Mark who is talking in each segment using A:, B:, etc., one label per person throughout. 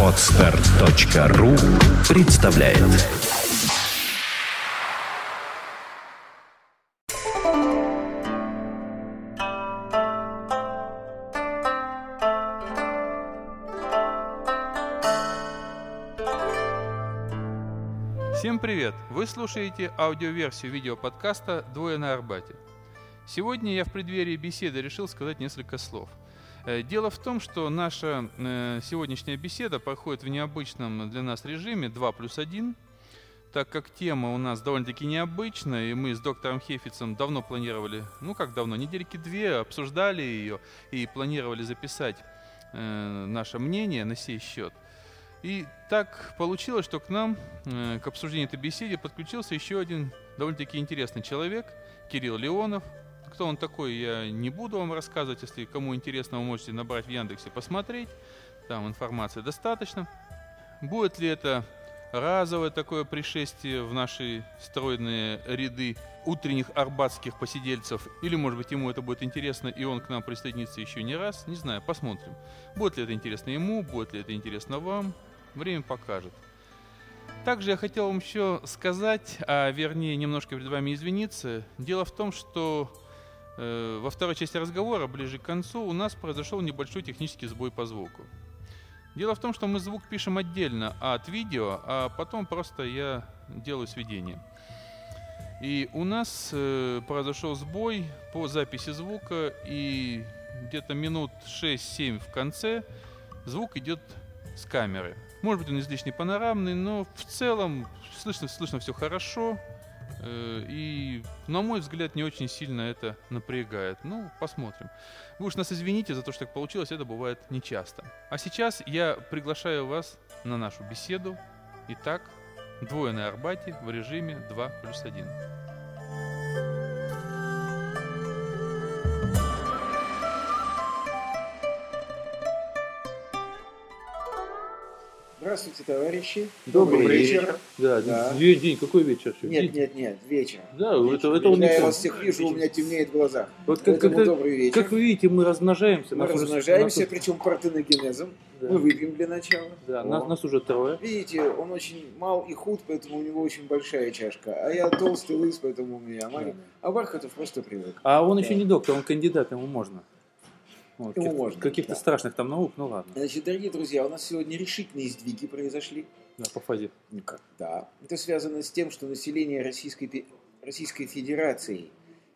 A: Отстар.ру представляет
B: Всем привет! Вы слушаете аудиоверсию видеоподкаста «Двое на Арбате». Сегодня я в преддверии беседы решил сказать несколько слов. Э, Дело в том, что наша э, сегодняшняя беседа проходит в необычном для нас режиме 2 плюс 1, так как тема у нас довольно-таки необычная, и мы с доктором Хефицем давно планировали, ну как давно, недельки две, обсуждали ее и планировали записать э, наше мнение на сей счет. И так получилось, что к нам, к обсуждению этой беседы, подключился еще один довольно-таки интересный человек, Кирилл Леонов. Кто он такой, я не буду вам рассказывать. Если кому интересно, вы можете набрать в Яндексе, посмотреть. Там информации достаточно. Будет ли это разовое такое пришествие в наши стройные ряды утренних арбатских посидельцев, или, может быть, ему это будет интересно, и он к нам присоединится еще не раз, не знаю, посмотрим. Будет ли это интересно ему, будет ли это интересно вам, время покажет. Также я хотел вам еще сказать, а вернее немножко перед вами извиниться. Дело в том, что во второй части разговора, ближе к концу, у нас произошел небольшой технический сбой по звуку. Дело в том, что мы звук пишем отдельно от видео, а потом просто я делаю сведение. И у нас э, произошел сбой по записи звука, и где-то минут 6-7 в конце звук идет с камеры. Может быть, он излишне панорамный, но в целом слышно, слышно все хорошо. Э, И, на мой взгляд, не очень сильно это напрягает. Ну, посмотрим. Вы уж нас извините за то, что так получилось, это бывает нечасто. А сейчас я приглашаю вас на нашу беседу. Итак, двое на Арбате в режиме 2 плюс 1.
C: Здравствуйте, товарищи.
D: Добрый
C: вечер.
D: Да,
C: Да.
D: День, день, какой вечер?
C: Нет,
D: день.
C: нет, нет, вечер.
D: Да,
C: Вечер.
D: это, это он
C: Когда я вас всех вижу, у меня темнеет в глазах.
D: Вот как, как,
C: добрый вечер.
D: как вы видите, мы размножаемся.
C: Мы
D: нас
C: размножаемся,
D: нас,
C: причем партеногенезом.
D: да,
C: Мы выпьем для начала.
D: да,
C: О.
D: нас, нас уже трое.
C: Видите, он очень мал и худ, поэтому у него очень большая чашка. А я толстый лыс, поэтому у меня маленький. А Бархатов просто привык.
D: А он
C: Да.
D: еще не доктор, он кандидат, ему можно. Вот,
C: Ему
D: каких-
C: можно,
D: Каких-то
C: да.
D: страшных там наук, ну ладно.
C: Значит, дорогие друзья, у нас сегодня решительные сдвиги произошли.
D: Да, по фазе.
C: Ну как? Да. Это связано с тем, что население Российской, Российской Федерации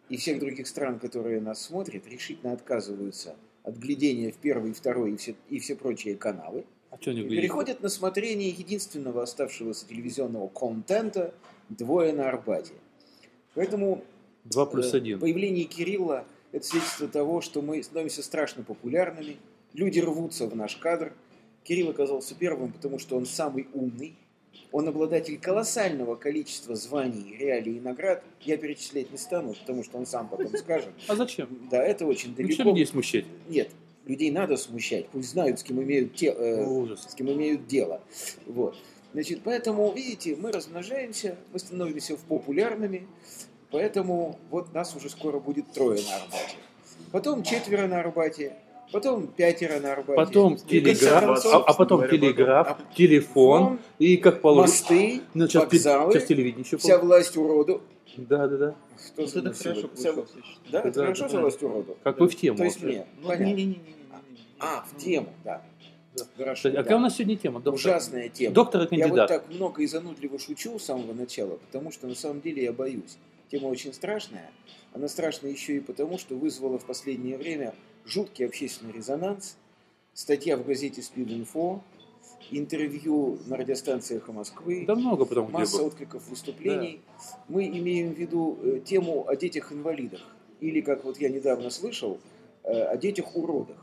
C: и всех других стран, которые нас смотрят, решительно отказываются от глядения в первый, второй и все, и все прочие каналы.
D: А что не
C: И
D: глядите?
C: переходят на смотрение единственного оставшегося телевизионного контента «Двое на Арбате». Поэтому
D: Два плюс
C: э,
D: один.
C: появление Кирилла – это свидетельство того, что мы становимся страшно популярными, люди рвутся в наш кадр. Кирилл оказался первым, потому что он самый умный, он обладатель колоссального количества званий, реалий и наград. Я перечислять не стану, потому что он сам потом скажет.
D: А зачем?
C: Да, это очень далеко.
D: что людей смущать?
C: Нет, людей надо смущать, пусть знают, с кем имеют, те- э,
D: ужас.
C: с кем имеют дело. Вот. Значит, поэтому, видите, мы размножаемся, мы становимся популярными, поэтому вот нас уже скоро будет трое на Арбате. Потом четверо на Арбате, потом пятеро на Арбате.
D: Потом
C: в конце
D: телеграф,
C: концов,
D: а, а потом
C: говоря,
D: телеграф,
C: потом-
D: телефон, и как положено.
C: мосты,
D: Ну, сейчас, пи-
C: вокзалы,
D: сейчас телевидение еще
C: вся власть уроду.
D: Да, да, да.
C: Что
E: Вот это хорошо
C: Вся-
E: получилось.
C: Да, это
D: Да,
C: хорошо,
D: да.
C: вся власть уроду.
D: Как вы в тему.
C: То есть мне.
E: Ну,
C: Понятно.
E: не-не-не-не-не.
C: А, в тему, да.
D: Да.
C: Хорошо.
D: А
C: да.
D: какая у нас сегодня тема? Доктор?
C: Ужасная тема.
D: Доктор и
C: Я вот
D: кандидат.
C: так много и занудливо шучу с самого начала, потому что на самом деле я боюсь. Тема очень страшная. Она страшная еще и потому, что вызвала в последнее время жуткий общественный резонанс. Статья в газете «Спид-инфо», интервью на радиостанции «Эхо Москвы»,
D: Да много потом
C: масса откликов выступлений. Мы имеем в виду э, тему о детях-инвалидах. Или, как вот я недавно слышал, э, о детях-уродах.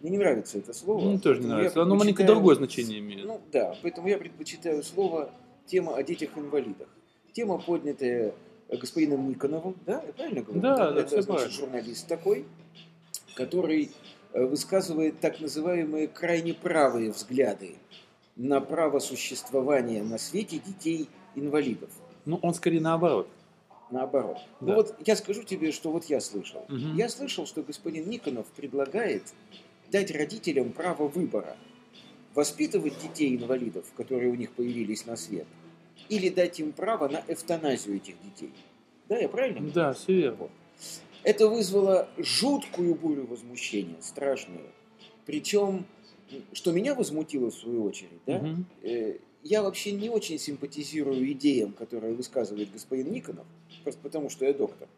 C: Мне не нравится это слово.
D: Мне тоже не нравится. Оно маленько другое значение имеет.
C: ну да, поэтому я предпочитаю слово тема о детях-инвалидах. Тема, поднятая господином Никоновым, да, я правильно говорю?
D: Да, да,
C: Это, значит, журналист такой, который э, высказывает так называемые крайне правые взгляды на право существования на свете детей-инвалидов.
D: Ну, он скорее наоборот.
C: Наоборот. Ну
D: Да.
C: вот я скажу тебе, что вот я слышал.
D: Мгм.
C: Я слышал, что господин Никонов предлагает дать родителям право выбора. Воспитывать детей-инвалидов, которые у них появились на свет, или дать им право на эвтаназию этих детей. Да, я правильно?
B: Да, все верно.
C: Это вызвало жуткую бурю возмущения, страшную. Причем, что меня возмутило в свою очередь, да,
B: Мгм.
C: э, я вообще не очень симпатизирую идеям, которые высказывает господин Никонов, просто потому что я доктор.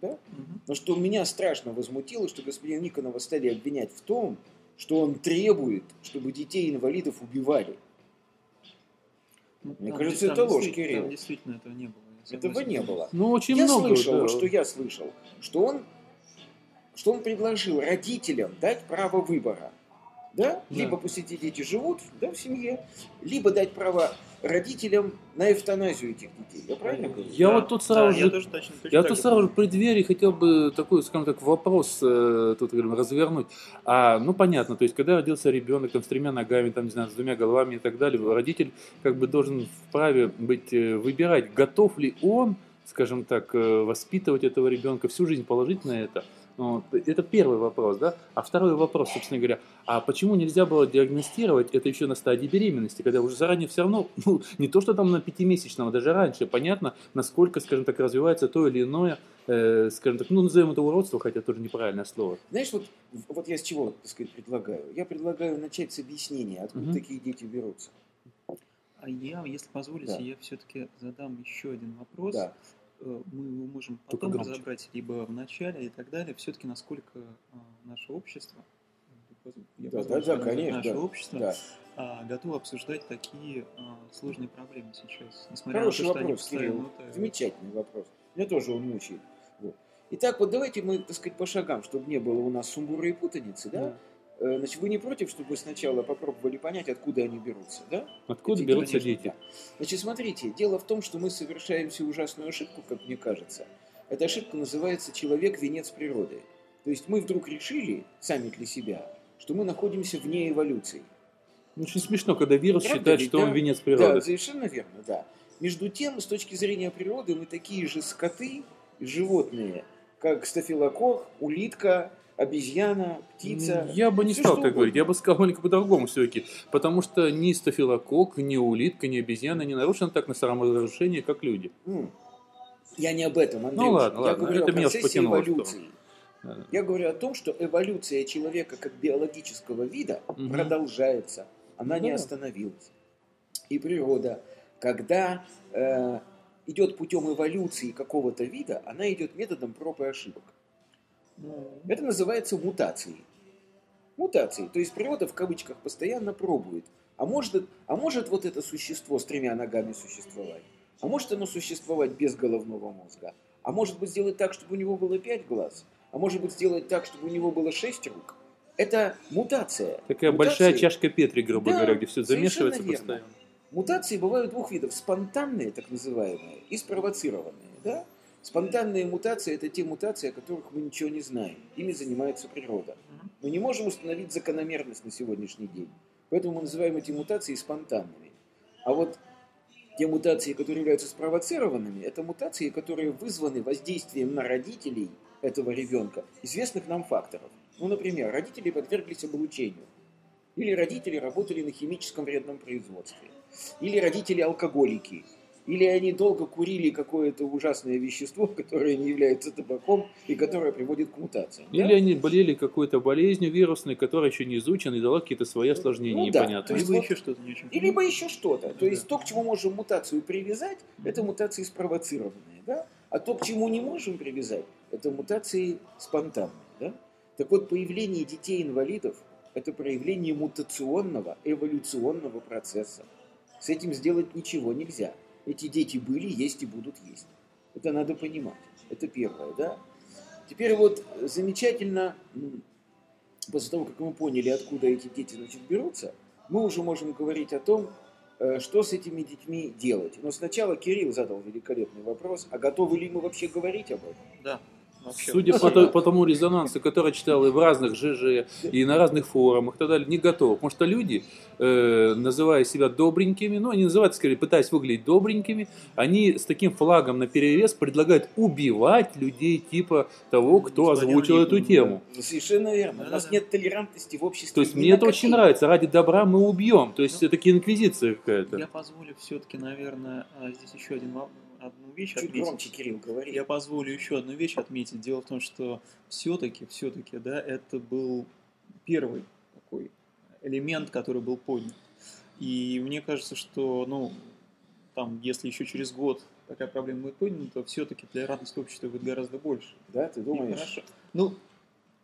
C: Да? Но что меня страшно возмутило, что господина Никонова стали обвинять в том, что он требует, чтобы детей-инвалидов убивали.
E: Ну,
C: Мне
E: там
C: кажется,
E: де-
C: это
E: там
C: ложь, Кирилл.
E: Там действительно этого не было. я
C: Этого не было.
B: Ну, очень
C: я
B: много.
C: слышал,
B: да.
C: что я слышал, что он, что он предложил родителям дать право выбора. Да?
B: Да.
C: Либо пусть эти дети живут да, в семье, либо дать право родителям на эвтаназию этих детей. Я правильно говорю?
B: Я
E: Да,
B: вот тут сразу
E: да,
B: же
E: я тоже точно, точно
B: Я
E: так
B: тут сразу же при двери хотел бы такой, скажем так, вопрос э, тут говорим, развернуть. А, ну понятно, то есть когда родился ребенок там, с тремя ногами, там, не знаю, с двумя головами и так далее, родитель как бы должен вправе быть, э, выбирать, готов ли он, скажем так, э, воспитывать этого ребенка, всю жизнь положить на это. Вот. Это первый вопрос, да? А второй вопрос, собственно говоря, а почему нельзя было диагностировать это еще на стадии беременности, когда уже заранее все равно, ну, не то, что там на пятимесячном, а даже раньше, понятно, насколько, скажем так, развивается то или иное, э, скажем так, ну, назовем это уродство, хотя тоже неправильное слово.
C: Знаешь, вот, вот я с чего, так сказать, предлагаю? Я предлагаю начать с объяснения, откуда
B: Мгм.
C: такие дети берутся.
E: А я, если позволите,
C: Да.
E: я все-таки задам еще один вопрос.
C: Да.
E: Э, Мы его можем потом разобрать либо в начале и так далее. Все-таки насколько а, наше общество, я
C: Да,
E: позволю
C: да, да, конечно,
E: наше
C: да.
E: общество
C: Да.
E: а, готово обсуждать такие а, сложные проблемы сейчас. Несмотря
C: Хороший
E: на то, что они
C: вопрос,
E: постоянно
C: Кирилл.
E: э,
C: Замечательный вопрос. Меня тоже он мучает. Вот. Итак, вот давайте мы, так сказать, по шагам, чтобы не было у нас сумбура и путаницы, да? Э, Значит, вы не против, чтобы сначала попробовали понять, откуда они берутся, да?
B: Откуда
C: Эти
B: берутся
C: конечно,
B: дети?
C: да. Значит, смотрите, дело в том, что мы совершаем всю ужасную ошибку, как мне кажется. Эта ошибка называется «человек – венец природы». То есть мы вдруг решили, сами для себя, что мы находимся вне эволюции.
B: Очень смешно, когда вирус
C: Правда
B: считает,
C: ведь,
B: что он
C: да?
B: венец
C: Да,
B: природы.
C: совершенно верно, да. Между тем, с точки зрения природы, мы такие же скоты, животные, как стафилокок, улитка, обезьяна, птица.
B: Я бы не стал
C: что
B: так говорить,
C: угодно.
B: я бы сказал маленько по-другому все-таки. Потому что ни стафилокок, ни улитка, ни обезьяна не нарушены так на саморазрушение, как люди.
C: Я не об этом, Андрей.
B: Ну ладно,
C: Я
B: ладно,
C: говорю
B: это
C: о
B: меня
C: процессе
B: что-
C: эволюции.
B: Да.
C: Я говорю о том, что эволюция человека как биологического вида
B: Мгм.
C: продолжается. Она
B: Ну
C: не
B: да.
C: остановилась. И природа, когда э, идет путем эволюции какого-то вида, она идет методом проб и ошибок. Это называется мутацией. Мутацией. То есть природа в кавычках постоянно пробует. А может, а может вот это существо с тремя ногами существовать? А может оно существовать без головного мозга? А может быть сделать так, чтобы у него было пять глаз? А может быть сделать так, чтобы у него было шесть рук? Это мутация.
B: Такая
C: Мутации-
B: большая чашка Петри, грубо
C: Да,
B: говоря, где все замешивается
C: верно.
B: постоянно.
C: Мутации бывают двух видов. Спонтанные, так называемые, и спровоцированные. Да? Спонтанные мутации – это те мутации, о которых мы ничего не знаем. Ими занимается природа. Мы не можем установить закономерность на сегодняшний день. Поэтому мы называем эти мутации спонтанными. А вот те мутации, которые являются спровоцированными, это мутации, которые вызваны воздействием на родителей этого ребенка известных нам факторов. Ну, например, родители подверглись облучению. Или родители работали на химическом вредном производстве. Или родители алкоголики. Или они долго курили какое-то ужасное вещество, которое не является табаком и которое приводит к мутациям. да?
B: Или они болели какой-то болезнью вирусной, которая еще не изучена и дала какие-то свои осложнения
C: Ну да,
B: непонятные.
C: то есть
E: Либо
C: вот-
E: еще что-то не очень
C: либо еще что-то. То
E: Да.
C: есть то, к чему можем мутацию привязать, это мутации спровоцированные. Да? А то, к чему не можем привязать, это мутации спонтанные. Да? Так вот, появление детей-инвалидов – это проявление мутационного, эволюционного процесса. С этим сделать ничего нельзя. Эти дети были, есть и будут есть. Это надо понимать. Это первое, да? Теперь вот замечательно, м, после того, как мы поняли, откуда эти дети значит, берутся, мы уже можем говорить о том, э, что с этими детьми делать. Но сначала Кирилл задал великолепный вопрос, а готовы ли мы вообще говорить об этом?
E: Да. Вообще.
B: Судя по, то- по тому резонансу, который читал и в разных ЖЖ, и на разных форумах и так далее, не готов. Потому что люди, э, называя себя добренькими, ну, они называют, скорее, пытаясь выглядеть добренькими, они с таким флагом на перерез предлагают убивать людей типа того, кто
E: Господин
B: озвучил эту тему.
C: Ну, Совершенно верно. У нас нет толерантности в обществе.
B: То есть мне это очень нравится. Ради добра мы убьем. То есть
E: Ну,
B: это инквизиция какая-то.
E: Я позволю все-таки, наверное, а, здесь еще один, во- одну вещь
C: Чуть
E: отметить.
C: громче, Кирилл, говори.
E: Я позволю еще одну вещь отметить. Дело в том, что все-таки, все-таки, да, это был первый такой элемент, который был поднят. И мне кажется, что, ну, там, если еще через год такая проблема будет поднята, то все-таки толерантность общества будет гораздо больше.
C: Да, ты
E: И
C: думаешь?
E: хорошо. Ну,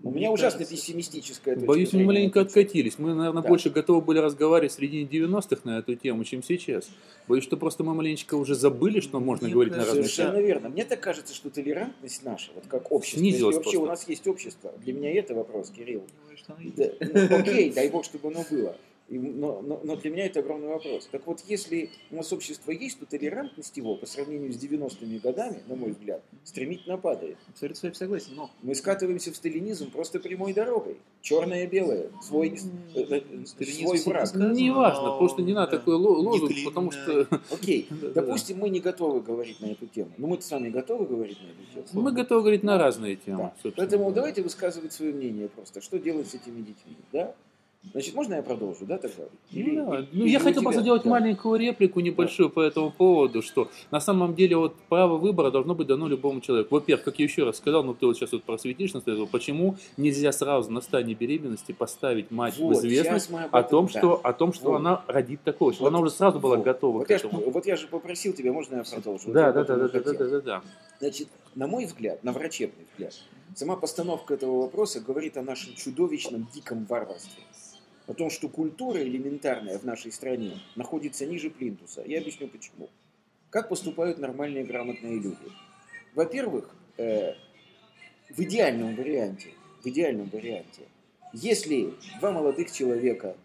C: У меня ужасно
E: кажется,
C: пессимистическая точка
B: Боюсь, мы маленько откатились. Мы, наверное,
C: Да.
B: больше готовы были разговаривать в середине 90-х на эту тему, чем сейчас. Боюсь, что просто мы маленечко уже забыли, что можно
E: Мне
B: говорить на разные.
C: Совершенно верно. Мне так кажется, что толерантность наша, вот как общество,
B: Снизилась
C: если вообще
B: просто.
C: у нас есть общество, для меня это вопрос, Кирилл.
E: Думаю, что оно
C: Да, ну, окей, дай бог, чтобы оно было. И, но, но, но для меня это огромный вопрос. Так вот, если у нас общество есть, то толерантность его по сравнению с 90-ми годами, на мой взгляд, стремительно падает.
E: Абсолютно с вами согласен, но
C: Мы скатываемся в сталинизм просто прямой дорогой. Черное-белое, свой, э, э, свой враг.
B: Не важно,
E: но,
B: что не надо
E: да,
B: такой ло- лозунг,
E: не
B: потому
E: клеймо,
B: что
C: Окей, допустим, мы не готовы говорить на эту тему. Но мы-то с вами готовы говорить на эту тему.
B: мы готовы говорить на разные темы.
C: Да. Поэтому давайте высказывать свое мнение просто. Что делать с этими детьми, да? Значит, можно я продолжу, да, тогда? Или-
B: да.
C: или
B: Ну, я хотел
C: тебя-
B: просто сделать
C: да.
B: маленькую реплику небольшую по этому поводу, что на самом деле вот право выбора должно быть дано любому человеку. Во-первых, как я еще раз сказал, ну ты вот сейчас вот просветишь нас, почему нельзя сразу на стадии беременности поставить мать
C: Вот,
B: в известность
C: об
B: о
C: этом-
B: том,
C: да.
B: что, о том, что
C: Вот.
B: она родит такого, чтобы
C: Вот,
B: она уже сразу была
C: вот.
B: готова
C: Вот
B: к
C: я, ж,
B: этому.
C: вот я же попросил тебя, можно я продолжу? Вот
B: Да,
C: я
B: да, да,
C: этом
B: да, да, да, да, да, да.
C: Значит, на мой взгляд, на врачебный взгляд, сама постановка этого вопроса говорит о нашем чудовищном диком варварстве. О том, что культура элементарная в нашей стране находится ниже плинтуса. Я объясню почему. Как поступают нормальные грамотные люди? Во-первых, э, в идеальном варианте, в идеальном варианте, если два молодых человека,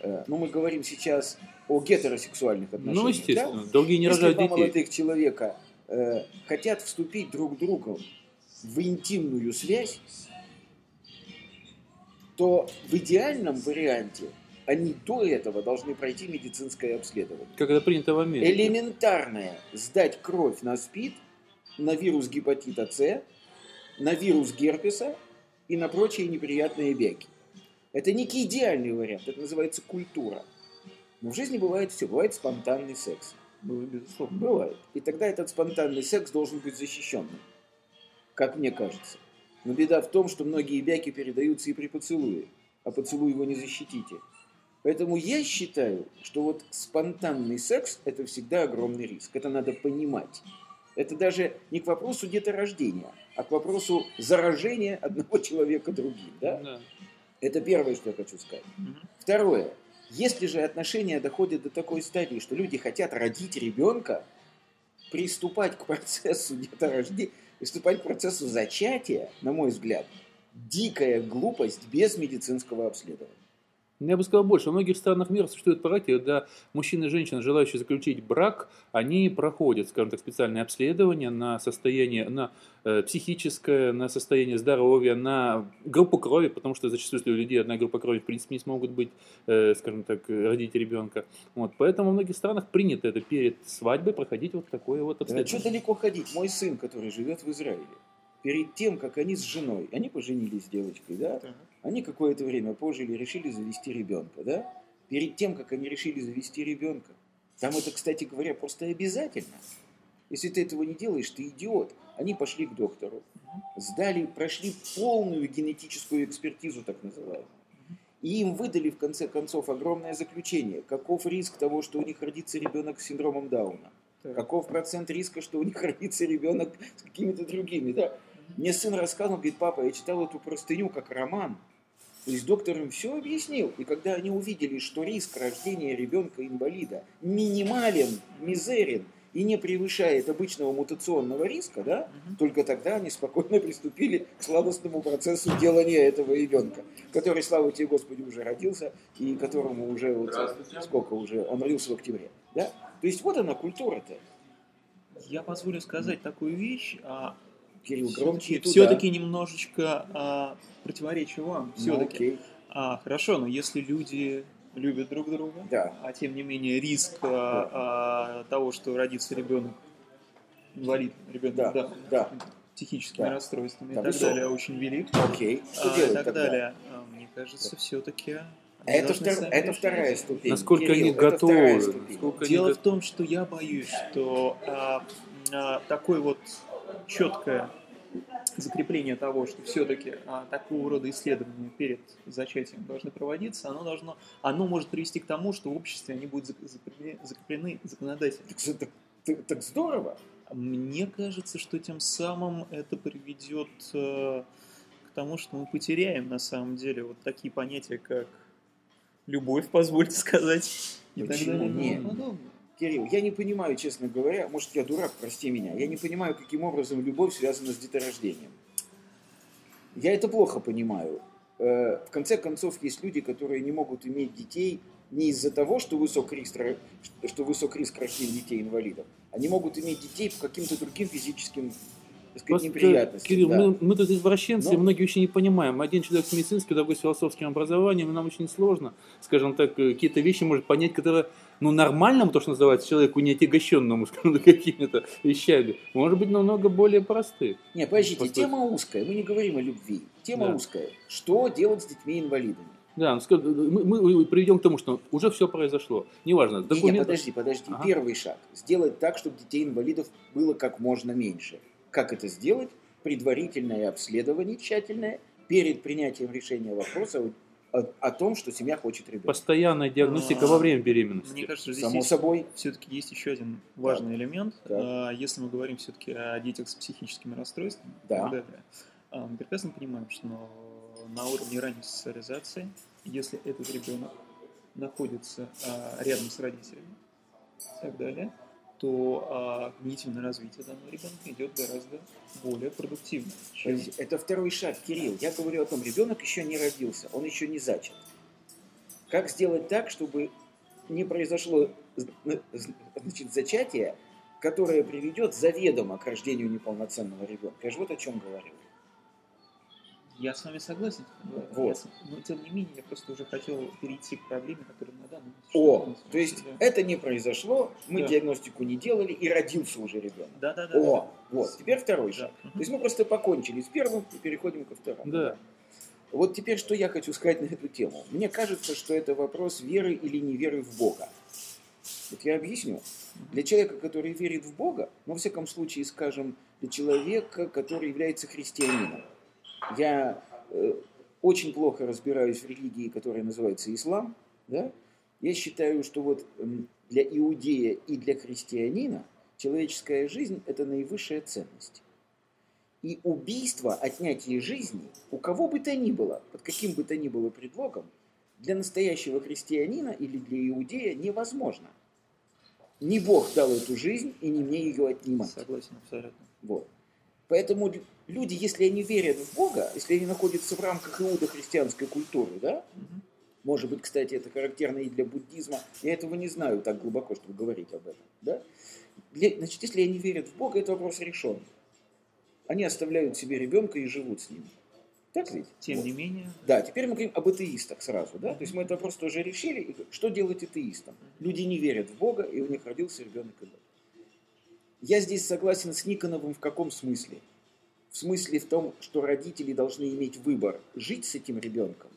C: э, ну мы говорим сейчас о гетеросексуальных отношениях,
B: Ну,
C: да?
B: естественно, другие не
C: Если
B: рожают
C: два
B: детей.
C: молодых человека э, хотят вступить друг другу в интимную связь, то в идеальном варианте они до этого должны пройти медицинское обследование.
B: Как это принято в Америке.
C: Элементарное сдать кровь на СПИД, на вирус гепатита С, на вирус герпеса и на прочие неприятные беги. Это некий идеальный вариант, это называется культура. Но в жизни бывает все, бывает спонтанный секс.
E: было безусловно.
C: Бывает. И тогда этот спонтанный секс должен быть защищенным, как мне кажется. Но беда в том, что многие бяки передаются и при поцелуе, а поцелуй его не защитите. Поэтому я считаю, что вот спонтанный секс – это всегда огромный риск. Это надо понимать. Это даже не к вопросу деторождения, а к вопросу заражения одного человека другим. Да?
B: Да.
C: Это первое, что я хочу сказать.
E: Мгм.
C: Второе. Если же отношения доходят до такой стадии, что люди хотят родить ребенка, приступать к процессу деторождения, приступать к процессу зачатия, на мой взгляд, дикая глупость без медицинского обследования.
B: Я бы сказал больше. В многих странах мира существуют практики, когда мужчины и женщины, желающие заключить брак, они проходят, скажем так, специальные обследования на состояние, на э, психическое, на состояние здоровья, на группу крови, потому что зачастую, если у людей одна группа крови, в принципе, не смогут быть, э, скажем так, э, родить ребенка. Вот, поэтому в многих странах принято это перед свадьбой проходить вот такое вот
C: Да что
B: обследование.
C: далеко ходить? Мой сын, который живет в Израиле, перед тем, как они с женой, они поженились с девочкой, да,
E: Так.
C: Они какое-то время пожили, решили завести ребенка, да? Перед тем, как они решили завести ребенка. Там это, кстати говоря, просто обязательно. Если ты этого не делаешь, ты идиот. Они пошли к доктору, сдали, прошли полную генетическую экспертизу, так называемую. И им выдали, в конце концов, огромное заключение. Каков риск того, что у них родится ребенок с синдромом Дауна?
E: Так.
C: Каков процент риска, что у них родится ребенок с какими-то другими, да? Мне сын рассказывал, говорит, папа, я читал эту простыню как роман. То есть доктор им все объяснил. И когда они увидели, что риск рождения ребенка-инвалида минимален, мизерен и не превышает обычного мутационного риска, да,
E: Мгм.
C: только тогда они спокойно приступили к сладостному процессу делания этого ребенка, который, слава тебе, Господи, уже родился, и которому уже вот сколько уже, он родился в октябре. Да? То есть вот она культура-то.
E: Я позволю сказать такую вещь. А
C: Кирилл, громче и туда.
E: Все-таки немножечко а, противоречу вам.
C: Ну,
E: Все-таки.
C: окей.
E: А, хорошо, но если люди любят друг друга,
C: Да.
E: а тем не менее риск а, а, того, что родится ребенок инвалид, ребенок
C: Да,
E: да,
C: да.
E: психическими
C: Да.
E: расстройствами
C: Да,
E: и так
C: высок.
E: далее, очень велик.
C: Окей. Что
E: А, и так
C: тогда?
E: далее. А, Мне кажется, все-таки
C: Это, втор- это вторая ступень.
B: Насколько
C: Кирилл,
B: они готовы, насколько они
E: Дело
B: го-
E: в том, что я боюсь, что а, а, такое вот четкое закрепление того, что все-таки такого рода исследования перед зачатием должны проводиться, оно должно, оно может привести к тому, что в обществе они будут зак- закреплены, закреплены законодательно.
C: Так, так- так- так здорово.
E: Мне кажется, что тем самым это приведет э, к тому, что мы потеряем на самом деле вот такие понятия, как любовь, позвольте сказать. И так
C: Почему
E: далее.
C: нет? Кирилл, я не понимаю, честно говоря, может я дурак, прости меня, я не понимаю, каким образом любовь связана с деторождением. Я это плохо понимаю. Э, В конце концов, есть люди, которые не могут иметь детей не из-за того, что высок риск, что высок риск рождения детей-инвалидов. Они могут иметь детей по каким-то другим физическим сказать,
B: Просто,
C: неприятностям.
B: Кирилл,
C: да.
B: мы, мы тут извращенцы,
C: Но-
B: и многие вещи не понимаем. Один человек с медицинским, другой с философским образованием, и нам очень сложно, скажем так, э, какие-то вещи может понять, которые, ну, нормальному, то, что называется, человеку не отягощенному, скажем какими-то вещами, может быть намного более просты.
C: Не, подождите,
B: Просто-
C: тема узкая, мы не говорим о любви. Тема
B: Да.
C: узкая. Что делать с детьми-инвалидами?
B: Да, ну, мы, мы приведем к тому, что уже все произошло. Неважно,
C: Не,
B: документы...
C: подожди, подожди.
B: Ага.
C: Первый шаг. Сделать так, чтобы детей-инвалидов было как можно меньше. Как это сделать? Предварительное обследование тщательное перед принятием решения вопроса о, о том, что семья хочет ребенка.
B: Постоянная диагностика
E: А,
B: во время беременности.
E: Мне кажется, здесь
C: Само
E: есть,
C: собой.
E: все-таки есть еще один важный элемент.
C: Так.
E: А, Если мы говорим все-таки о детях с психическими расстройствами и
C: Да.
E: так далее, а, мы прекрасно понимаем, что на уровне ранней социализации, если этот ребенок находится а, рядом с родителями и так далее, то а, когнитивное развитие данного ребенка идет гораздо более продуктивно, чем
C: Это второй шаг, Кирилл. Я говорю о том, ребенок еще не родился, он еще не зачат. Как сделать так, чтобы не произошло значит, зачатие, которое приведет заведомо к рождению неполноценного ребенка? Я же вот о чем говорю.
E: Я с вами согласен. да,
C: Вот.
E: я но тем не менее, я просто уже хотел перейти к проблеме, которая на данный момент
C: О, то есть
E: Да.
C: это не произошло, мы
E: Да.
C: диагностику не делали, и родился уже ребенок.
E: Да, да, да.
C: О, вот, теперь второй
E: да.
C: шаг.
E: Да.
C: То есть мы просто покончили с первым и переходим ко второму.
B: Да.
C: Вот теперь что я хочу сказать на эту тему. Мне кажется, что это вопрос веры или неверы в Бога. Вот я объясню. Для человека, который верит в Бога, ну, во всяком случае, скажем, для человека, который является христианином. Я э, очень плохо разбираюсь в религии, которая называется ислам. Да? Я считаю, что вот м, для иудея и для христианина человеческая жизнь – это наивысшая ценность. И убийство, отнятие жизни, у кого бы то ни было, под каким бы то ни было предлогом, для настоящего христианина или для иудея невозможно. Не Бог дал эту жизнь, и не мне ее отнимать.
E: Согласен абсолютно.
C: Вот. Поэтому лю- люди, если они верят в Бога, если они находятся в рамках иудо-христианской культуры, да, может быть, кстати, это характерно и для буддизма, я этого не знаю так глубоко, чтобы говорить об этом, да, значит, если они верят в Бога, это вопрос решен. Они оставляют себе ребенка и живут с ним. Так ведь?
E: Тем
C: Вот.
E: не менее,
C: Да, теперь мы говорим об атеистах сразу, да? То есть мы этот вопрос тоже решили. Что делать атеистам? Люди не верят в Бога, и у них родился ребенок и Я здесь согласен с Никоновым в каком смысле? В смысле в том, что родители должны иметь выбор, жить с этим ребенком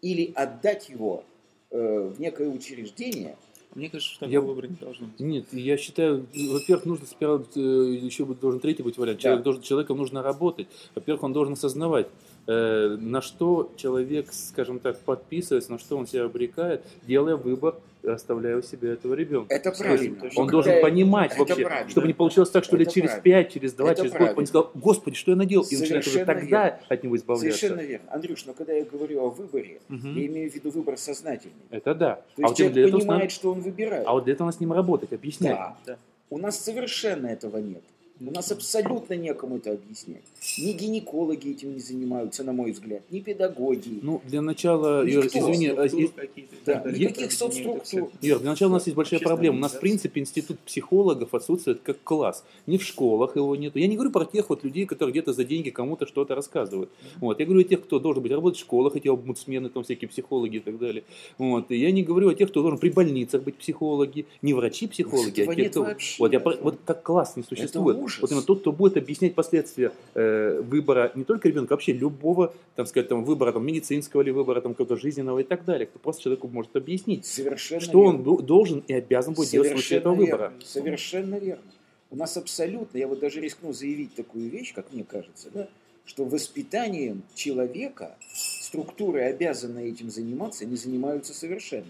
C: или отдать его э, в некое учреждение,
E: мне кажется, что
B: Я-
E: такого выбора не должно быть.
B: Нет, я считаю, во-первых, нужно сперва, э, еще должен третий быть вариант.
C: Да.
B: Человек должен, человеком нужно работать. Во-первых, он должен осознавать, на что человек, скажем так, подписывается, на что он себя обрекает, делая выбор, оставляя у себя этого ребенка.
C: это правильно.
E: то есть
B: Он должен понимать
C: это
B: вообще,
C: правильно.
B: чтобы не получилось так, что
C: Это
B: лет через
C: правильно.
B: 5, через 2,
C: Это
B: через год
C: правильно.
B: он сказал, Господи, что я наделал? И начинает уже тогда
C: верно.
B: от него избавляться.
C: Совершенно верно. Андрюш, но когда я говорю о выборе,
B: Мгм.
C: я имею в виду выбор сознательный.
B: Это да.
C: То
B: а,
C: есть
B: вот
C: человек
B: для этого
C: понимает,
B: ним-
C: что он выбирает.
B: а вот для этого надо с ним работать, объяснять.
C: Да.
E: Да.
C: У нас совершенно этого нет. У нас абсолютно некому это объяснять. Ни гинекологи этим не занимаются, на мой взгляд, ни педагоги.
B: Ну, для начала. Юр, извини, а.
C: Да.
E: так далее,
C: Никаких
E: которые объединяют их
C: соцструктур.
B: Юр, для начала у нас есть большая проблема. У нас, в принципе, институт психологов отсутствует как класс. Ни в школах его нету. Я не говорю про тех вот людей, которые где-то за деньги кому-то что-то рассказывают. Вот. Я говорю о тех, кто должен быть работать в школах, эти омбудсмены, там всякие психологи и так далее. Вот. И я не говорю о тех, кто должен при больницах быть психологи, не врачи-психологи, а те, кто...
C: вообще.
B: Вот, я, про- вот как класс не существует.
C: Ужас.
B: Вот именно тот, кто будет объяснять последствия э, выбора не только ребенка, вообще любого, там сказать, там, выбора там, медицинского или выбора там, какого-то жизненного и так далее. Кто просто человеку может объяснить,
C: Совершенно
B: что он
C: верно.
B: ду- должен и обязан будет делать в случае этого
C: Совершенно
B: выбора.
C: верно. Совершенно верно. У нас абсолютно, я вот даже рискну заявить такую вещь, как мне кажется, да, что воспитанием человека структуры, обязанные этим заниматься, не занимаются совершенно.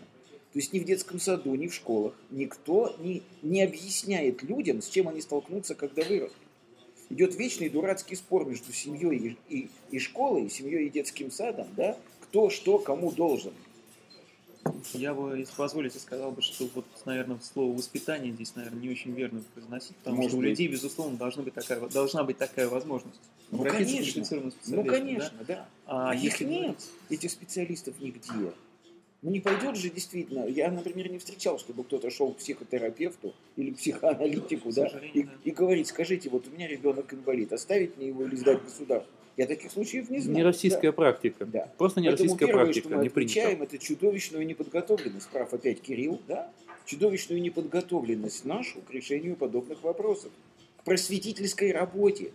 C: То есть ни в детском саду, ни в школах никто не, не объясняет людям, с чем они столкнутся, когда вырастут. Идет вечный дурацкий спор между семьей и, и, и школой, семьей и детским садом, да, кто что кому должен.
E: Я бы, если позволите, сказал бы, что вот, наверное, слово воспитание здесь, наверное, не очень верно произносить, потому
C: Может
E: что у
C: быть.
E: людей, безусловно, должна быть такая, должна быть такая возможность.
C: Ну, конечно. Ну, конечно, да.
E: А,
C: А их
E: если
C: нет, этих специалистов нигде. Ну не пойдет же действительно. Я, например, не встречал, чтобы кто-то шел к психотерапевту или к психоаналитику, да, и,
E: да.
C: и говорить, скажите, вот у меня ребенок инвалид, оставить мне его или сдать государству? Я таких случаев не знаю.
B: Не российская практика.
C: Да. да.
B: Просто не
C: Поэтому
B: российская
C: первое,
B: практика,
C: что мы
B: не принято.
C: отмечаем, это чудовищную неподготовленность, прав опять Кирилл, да? Чудовищную неподготовленность нашу к решению подобных вопросов, к просветительской работе.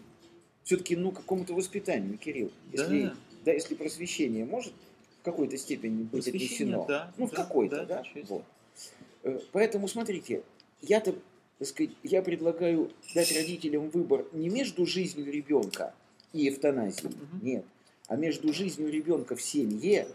C: Все-таки, ну, какому-то воспитанию, Кирилл. Если,
E: Да.
C: да, если просвещение может какой-то степени быть отнесено.
E: да,
C: ну, в
E: да,
C: какой-то,
E: да,
C: да. Вот. Э, Поэтому, смотрите, я-то, так сказать, я предлагаю дать родителям выбор не между жизнью ребенка и эвтаназией,
E: Мгм.
C: нет, а между жизнью ребенка в семье,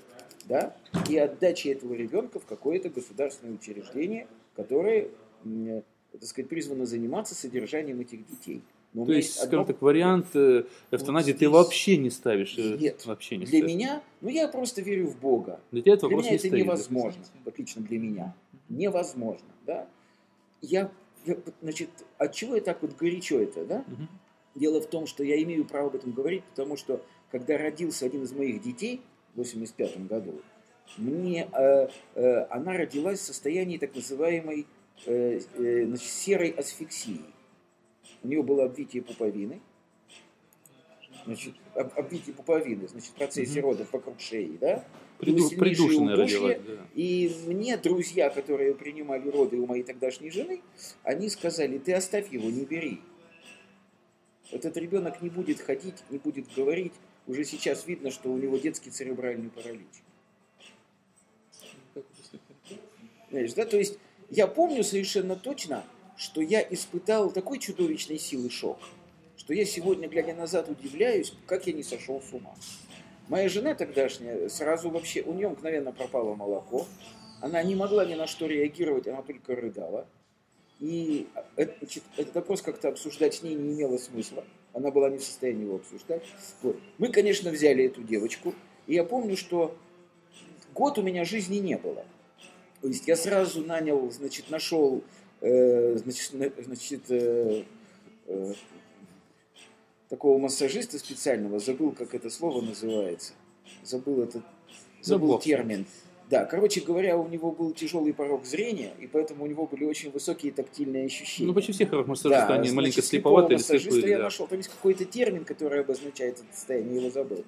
C: да, и отдачей этого ребенка в какое-то государственное учреждение, которое, м, так сказать, призвано заниматься содержанием этих детей. Но у
B: То есть,
C: одно-
B: скажем так, вариант э, эвтаназии ты
E: здесь-
B: вообще не ставишь. э,
C: Нет.
B: Вообще не
C: для
B: ставишь.
C: меня, ну я просто верю в Бога.
B: Для тебя этот
C: Для меня
B: не
C: это
B: стоит.
C: невозможно, вот лично для меня. Невозможно, да. Я, я, значит, от чего я так вот горячо это, да?
B: Мгм.
C: Дело в том, что я имею право об этом говорить, потому что когда родился один из моих детей в 85 году, мне, э, э, она родилась в состоянии так называемой э, э, значит, серой асфиксии. У нее было обвитие пуповины, значит, об- обвитие пуповины, значит, в процессе
B: Мгм.
C: родов вокруг шеи, да?
B: Приду- Придушенная родилась. да.
C: И мне друзья, которые принимали роды у моей тогдашней жены, они сказали, ты оставь его, не бери. Этот ребенок не будет ходить, не будет говорить. Уже сейчас видно, что у него детский церебральный паралич. Знаешь, да? То есть я помню совершенно точно, что я испытал такой чудовищной силы шок, что я сегодня, глядя назад, удивляюсь, как я не сошел с ума. Моя жена тогдашняя сразу вообще, у нее мгновенно пропало молоко, она не могла ни на что реагировать, она только рыдала. И это- значит, этот вопрос как-то обсуждать с ней не имело смысла. Она была не в состоянии его обсуждать. Вот. Мы, конечно, взяли эту девочку. И я помню, что год у меня жизни не было. То есть я сразу нанял, значит, нашел, э, значит, на- значит, э, э, такого массажиста специального, забыл, как это слово называется, забыл этот, забыл
B: Забыл.
C: термин. Да, короче говоря, у него был тяжелый порог зрения, и поэтому у него были очень высокие тактильные ощущения.
B: Ну, почти все хорошие массажисты,
C: Да,
B: они
C: значит,
B: маленько слеповатые
C: массажиста
B: слепые.
C: я
B: да.
C: нашел. Там есть какой-то термин, который обозначает это состояние, я его забыл,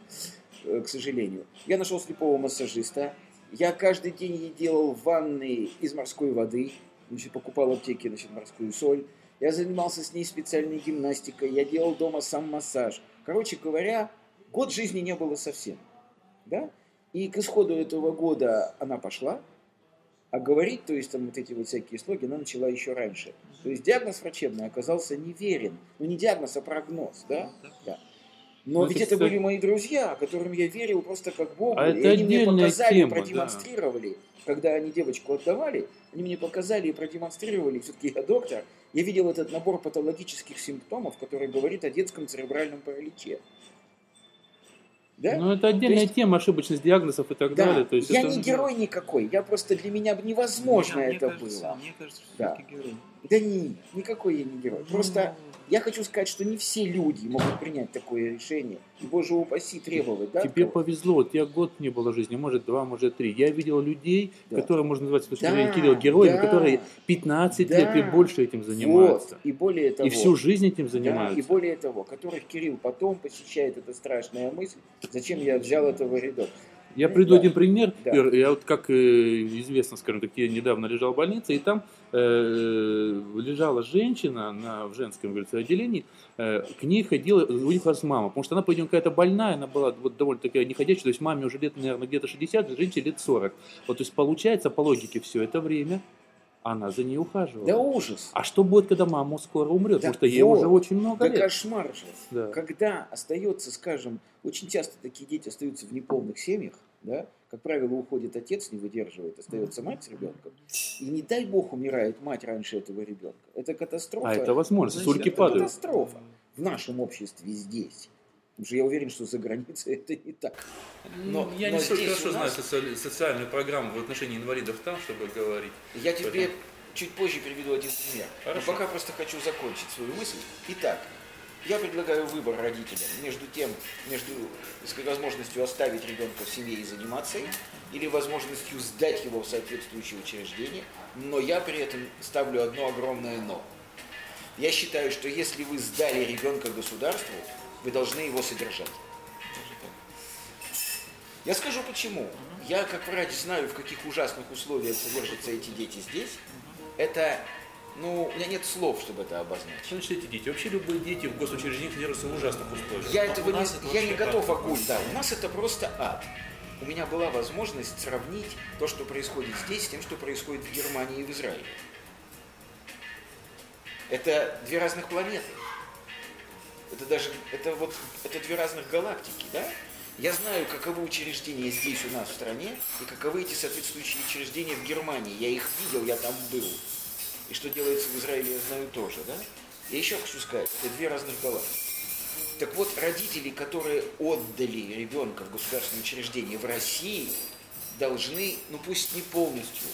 C: э, к сожалению. Я нашел слепого массажиста. Я каждый день ей делал ванны из морской воды. Значит, покупал в аптеке значит, морскую соль. Я занимался с ней специальной гимнастикой. Я делал дома сам массаж. Короче говоря, год жизни не было совсем. Да? И к исходу этого года она пошла, а говорить, то есть там вот эти вот всякие слоги, она начала еще раньше. То есть диагноз врачебный оказался неверен. Ну не диагноз, а прогноз, да? Да. Но
B: Ну,
C: ведь
B: это,
C: были мои друзья, которым я верил просто как Богу.
B: А
C: и
B: это
C: они мне показали,
B: тема, да.
C: продемонстрировали, когда они девочку отдавали, они мне показали и продемонстрировали, все-таки я доктор, я видел этот набор патологических симптомов, который говорит о детском церебральном параличе. Да?
B: Ну, это отдельная
C: есть-
B: тема, ошибочность диагнозов и так
C: Да,
B: далее. То есть
C: я
B: это-
C: не герой никакой, я просто для меня невозможно
E: Мне
C: это
E: кажется,
C: было.
E: Мне кажется, что
C: Да.
E: все-таки герой.
C: Да не, никакой я не герой. Просто я хочу сказать, что не все люди могут принять такое решение. И, боже упаси, требовать, да?
B: Тебе повезло, у тебя год не было жизни, может два, может три. Я видел людей,
C: Да.
B: которые можно назвать с точки
C: Да,
B: зрения Кирилла героями,
C: да.
B: которые 15
C: Да.
B: лет и больше этим занимаются.
C: Вот. И более того,
B: И всю жизнь этим
C: да,
B: занимаются.
C: и более того, которых Кирилл потом посещает эта страшная мысль, зачем я взял этого рядок.
B: Я приду
C: да.
B: один пример.
C: Да.
B: Я вот, как э, известно, скажем так, я недавно лежал в больнице, и там э, лежала женщина на, в женском говорится, отделении. Э, к ней ходила, у них раз мама, потому что она, по-видимому, какая-то больная, она была вот довольно такая неходячая, то есть маме уже лет, наверное, где-то 60, женщине лет 40. Вот, то есть получается, по логике, все это время она за ней ухаживала.
C: Да ужас.
B: А что будет, когда мама скоро умрет?
C: Да
B: Потому что ей
C: вот.
B: уже очень много
C: Да
B: лет.
C: кошмар же.
B: Да.
C: Когда остается, скажем, очень часто такие дети остаются в неполных семьях, да, как правило, уходит отец, не выдерживает, остается мать с ребенком, и не дай бог умирает мать раньше этого ребенка. Это катастрофа.
B: А это возможно,
C: Значит,
B: сульки
C: это
B: падают.
C: катастрофа в нашем обществе здесь. Потому что я уверен, что за границей это не так. Но-
F: я
C: но
F: не столь хорошо
C: у
F: знаю
C: нас-
F: социаль- социальную программу в отношении инвалидов там, чтобы говорить.
C: Я тебе чуть позже приведу один пример.
F: Хорошо.
C: Но пока просто хочу закончить свою мысль. Итак, я предлагаю выбор родителям между тем, между возможностью оставить ребенка в семье и заниматься им, или возможностью сдать его в соответствующее учреждение, но я при этом ставлю одно огромное но. Я считаю, что если вы сдали ребенка государству, вы должны его содержать. Я скажу почему. Я, как врач, знаю, в каких ужасных условиях содержатся эти дети здесь. Это, ну, у меня нет слов, чтобы это обозначить.
F: Что значит эти дети? Вообще любые дети в госучреждениях содержатся в ужасных условиях.
C: Я этого
E: у
C: не,
E: это
C: я не готов
E: ад.
C: огуль, да. У нас это просто ад. У меня была возможность сравнить то, что происходит здесь, с тем, что происходит в Германии и в Израиле. Это две разных планеты. Это даже, это вот, это две разных галактики, да? Я знаю, каковы учреждения здесь у нас в стране, и каковы эти соответствующие учреждения в Германии. Я их видел, я там был. И что делается в Израиле, я знаю тоже, да? Я еще хочу сказать, это две разных галактики. Так вот, родители, которые отдали ребенка в государственное учреждение в России, должны, ну пусть не полностью,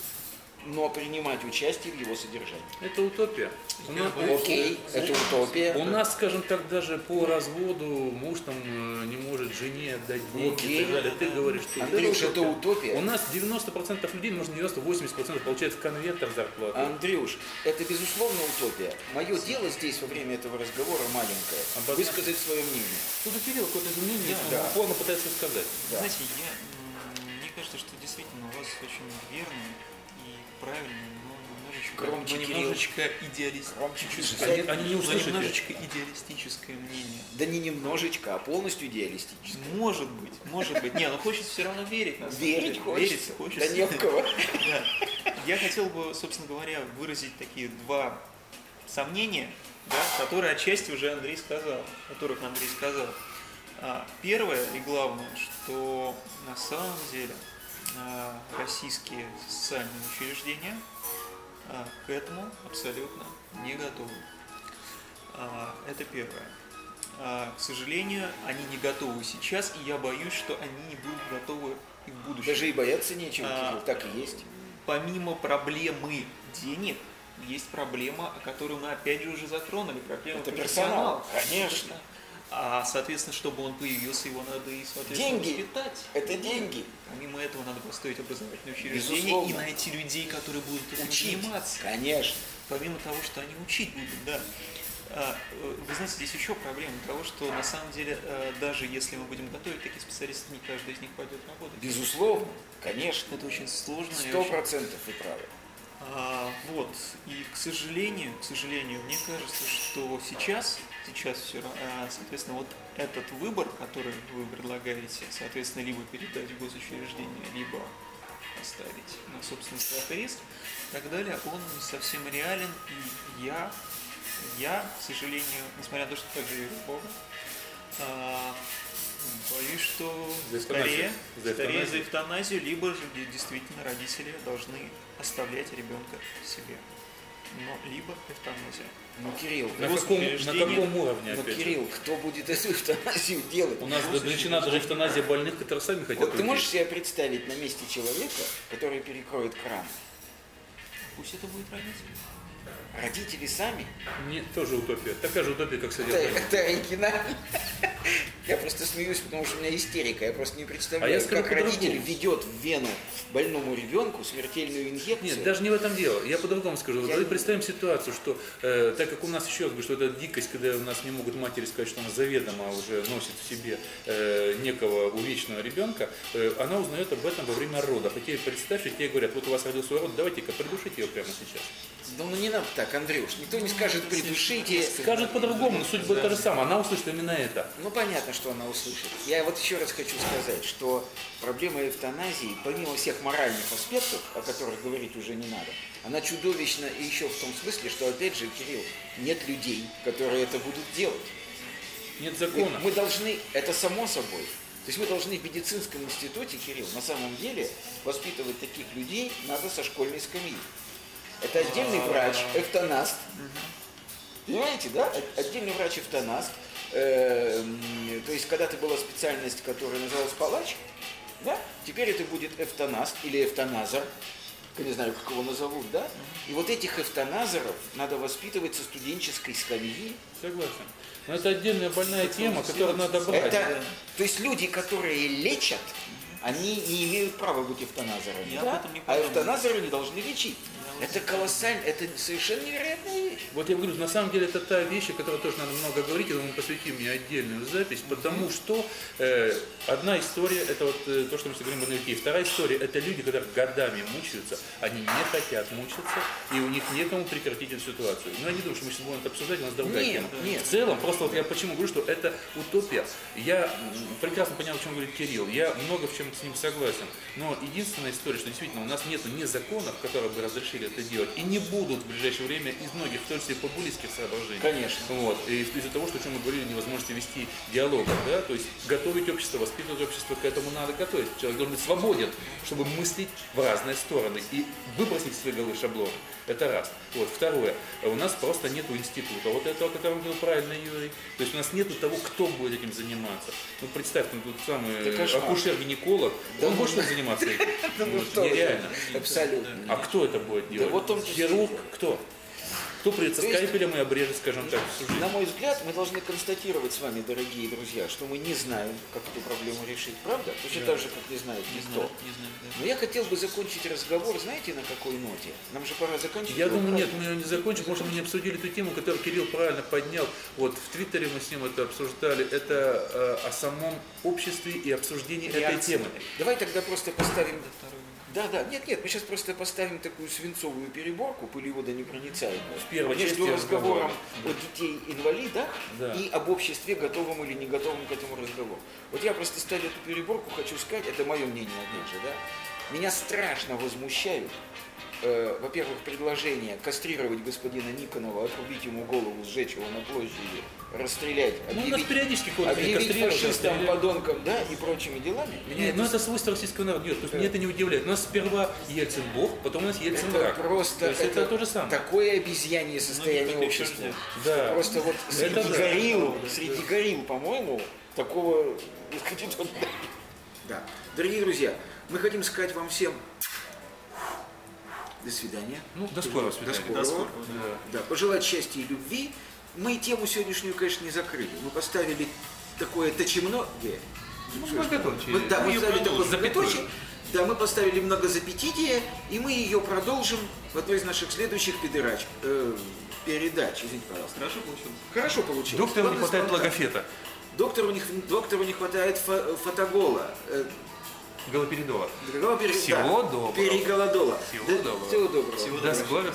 C: но принимать участие в его содержании.
F: Это утопия. У нас,
C: Окей, это утопия.
F: у нас, скажем так, даже по разводу муж там э, не может жене отдать деньги
C: Окей.
F: и так далее. Ты говоришь, что
C: Андрюш, это утопия.
F: У нас 90% людей, может 90-80% получает в конвертах зарплату.
C: Андрюш, это безусловно утопия. Мое дело здесь во время этого разговора маленькое.
F: Обозначь.
C: Высказать свое мнение.
F: Тут у Кирилла какое-то изменение,
C: Да.
F: он упорно пытается сказать.
C: Да.
E: Знаете, я, мне кажется, что действительно у вас очень верный и правильный, но немножечко,
C: Громче,
E: но немножечко идеалистическое,
F: Они, они не
E: но
F: услышите.
E: немножечко идеалистическое мнение.
C: Да не немножечко, а полностью идеалистически.
E: Может быть, может быть. Не, но хочется все равно верить.
C: Верить хочется.
E: Верить хочется.
C: Да не в кого.
E: Да. Я хотел бы, собственно говоря, выразить такие два сомнения, да, которые отчасти уже Андрей сказал, которых Андрей сказал. А, Первое и главное, что на самом деле российские социальные учреждения а, к этому абсолютно не готовы. А, Это первое. А, К сожалению, они не готовы сейчас, и я боюсь, что они не будут готовы и в будущем
C: Даже и бояться нечего,
E: А.
C: Кирилл, так и есть.
E: помимо проблемы денег, есть проблема, о которой мы опять же уже затронули, проблема
C: Это персонал, конечно.
E: А, соответственно, чтобы он появился, его надо и, соответственно,
C: Деньги.
E: воспитать.
C: Это деньги.
E: Помимо этого, надо построить образовательные учреждения
C: Безусловно.
E: и найти людей, которые будут
C: Учить.
E: заниматься.
C: Конечно.
E: Помимо того, что они учить будут, да. А, э, Вы знаете, здесь еще проблема того, что на самом деле, э, даже если мы будем готовить таких специалистов, не каждый из них пойдет работать.
C: Безусловно. Конечно.
E: Это очень сложно.
C: Сто процентов вы правы.
E: А, вот, и к сожалению, к сожалению, мне кажется, что сейчас, сейчас все, соответственно, вот этот выбор, который вы предлагаете, соответственно, либо передать в госучреждение, либо оставить. На собственный страх и риск, и так далее, он не совсем реален, и я, я, к сожалению, несмотря на то, что также верю в Бога, боюсь, что
F: За
E: скорее,
F: За
E: скорее за эвтаназию, либо же де- действительно родители должны оставлять ребенка себе. Но либо эвтаназия.
C: Ну, Кирилл,
F: На каком, на каком уровне
C: ну,
F: опять? же?
C: Кирилл, кто будет эту эвтаназию делать?
F: У нас запрещена даже эвтаназия больных, которые сами хотят
C: Вот ты можешь себе представить на месте человека, который перекроет кран?
E: Пусть это будет родители.
C: Родители сами.
B: Не, тоже утопия. Такая же утопия, как содержание.
C: это оригинально. Я просто смеюсь, потому что у меня истерика. Я просто не
B: А я
C: представляю, как родитель ведет в вену больному ребенку смертельную инъекцию.
B: Нет, даже не в этом дело. Я по-другому скажу.
C: Я
B: представим ситуацию, что э, так как у нас еще раз говорю, что это дикость, когда у нас не могут матери сказать, что она заведомо уже носит в себе э, некого увечного ребенка, э, она узнает об этом во время родов. А теперь представьте, тебе говорят, вот у вас родился род, давайте-ка придушите ее прямо сейчас.
C: Да ну не надо так, Андрюш. Никто не скажет придушите.
B: Скажут по-другому, но суть будет та же самая. Она услышит именно это.
C: Ну понятно, что она услышит. Я вот еще раз хочу сказать, что проблема эвтаназии, помимо всех моральных аспектов, о которых говорить уже не надо, она чудовищна и еще в том смысле, что опять же, Кирилл, нет людей, которые это будут делать.
B: Нет
C: Мы,
B: закона.
C: мы должны, это само собой. То есть мы должны в медицинском институте, Кирилл, на самом деле воспитывать таких людей надо со школьной скамьи. Это отдельный врач, эвтанаст. Понимаете, да? Отдельный врач эвтанаст. Э, м, То есть когда-то была специальность, которая называлась палач, да? Теперь это будет эвтанаст или эвтаназер. Я не знаю, как его назовут, да? И вот этих эвтаназеров надо воспитывать со студенческой скамьи.
B: Согласен. Но это отдельная больная тема, которую надо брать.
C: Это, то есть люди, которые лечат, они не имеют права быть эвтаназерами.
E: Я
C: да?
E: об этом не
C: а эвтаназеры не должны лечить. Это колоссально, это совершенно невероятная.
B: Вот я говорю, на самом деле это та вещь, о которой тоже надо много говорить, я думаю, мы посвятим мне отдельную запись, потому что э, одна история, это вот э, то, что мы говорим о НЛП, вторая история, это люди, которые годами мучаются, они не хотят мучиться, и у них некому прекратить эту ситуацию. Но я не думаю, что мы сейчас будем это обсуждать, у нас другая
C: Нет,
B: тема.
C: нет.
B: В целом, просто вот я почему говорю, что это утопия. Я прекрасно понял, о чем говорит Кирилл, я много в чем с ним согласен, но единственная история, что действительно у нас нет ни законов, которые бы разрешили это делать, и не будут в ближайшее время из многих, том числе популистских соображений.
C: Конечно.
B: Вот. И из-за того, что о чем мы говорили, невозможности вести диалога, да, то есть готовить общество, воспитывать общество, к этому надо готовить. Человек должен быть свободен, чтобы мыслить в разные стороны и выбросить из своей головы шаблоны. Это раз. Вот. Второе. У нас просто нету института. Вот этого, о котором говорил правильно Юрий. То есть у нас нету того, кто будет этим заниматься. Ну, представь, ну, тут самый акушер-гинеколог,
C: Да
B: он
C: ну,
B: может этим заниматься этим?
C: ну
B: Ну. Нереально.
C: Абсолютно.
B: А кто это будет делать?
C: вот в том-то и
B: Хирург? Кто? Кто придет со
C: То есть-
B: скальпелем и обрежет, скажем так, всю жизнь?
C: На мой взгляд, мы должны констатировать с вами, дорогие друзья, что мы не знаем, как эту проблему решить, правда? Точно так же, как не знает
E: Не
C: никто.
E: знаю, не знаю. да.
C: Но я хотел бы закончить разговор, знаете, на какой ноте? Нам же пора заканчивать.
B: Я думаю, нет, мы ее не закончим, потому что мы не обсудили ту тему, которую Кирилл правильно поднял. Вот в Твиттере мы с ним это обсуждали. Это э, о самом обществе и обсуждении этой
C: Реакция.
B: темы.
C: Давай тогда просто поставим... Да, да, нет, нет, мы сейчас просто поставим такую свинцовую переборку, пылеводонепроницаемую.
B: В первой
C: между разговором о детей-инвалидах
B: Да.
C: и об обществе, готовом или не готовом к этому разговору. Вот я просто ставлю эту переборку, хочу сказать, это мое мнение, опять же, да. Меня страшно возмущают э, во-первых, предложение кастрировать господина Никонова, отрубить ему голову, сжечь его на площади, расстрелять,
B: Ну, у нас
C: объявить,
B: периодически кого-то
C: объявить фашистам, подонком, да, и прочими делами. Меня
B: Нет, ну это свойство российского народа. Нет, то есть меня это не удивляет. У нас сперва Ельцин Бог, потом у нас Ельцин
C: Это
B: враг.
C: просто
B: То есть это, то же самое.
C: такое обезьянье состояние
E: Многие
C: общества.
B: Да.
C: Просто вот среди
B: да.
C: горилл, среди горилл, по-моему, такого Да. Дорогие друзья, мы хотим сказать вам всем до свидания.
B: Ну, до скорого
C: До скорого.
E: До скорого,
C: Да, пожелать счастья и любви. Мы тему сегодняшнюю, конечно, не закрыли. Мы поставили такое точемногие.
B: Ну, многоточие.
C: Мы, да, мы поставили такое многоточие. Да, мы поставили многозапятитие, и мы ее продолжим в одной из наших следующих передач. э, передач, извините, пожалуйста.
E: Хорошо получилось.
C: Хорошо получилось.
B: Доктору не
C: Главное,
B: хватает
C: спонтанно.
B: логофета.
C: Доктору не, доктору не хватает фо- фотогола. Э,
B: Галоперидола.
C: другого пере-
B: Всего
C: да,
B: доброго.
C: Переголодола.
B: Всего
C: Да,
B: доброго.
C: Всего доброго.
E: Всего
B: До
E: доброго.
B: скорых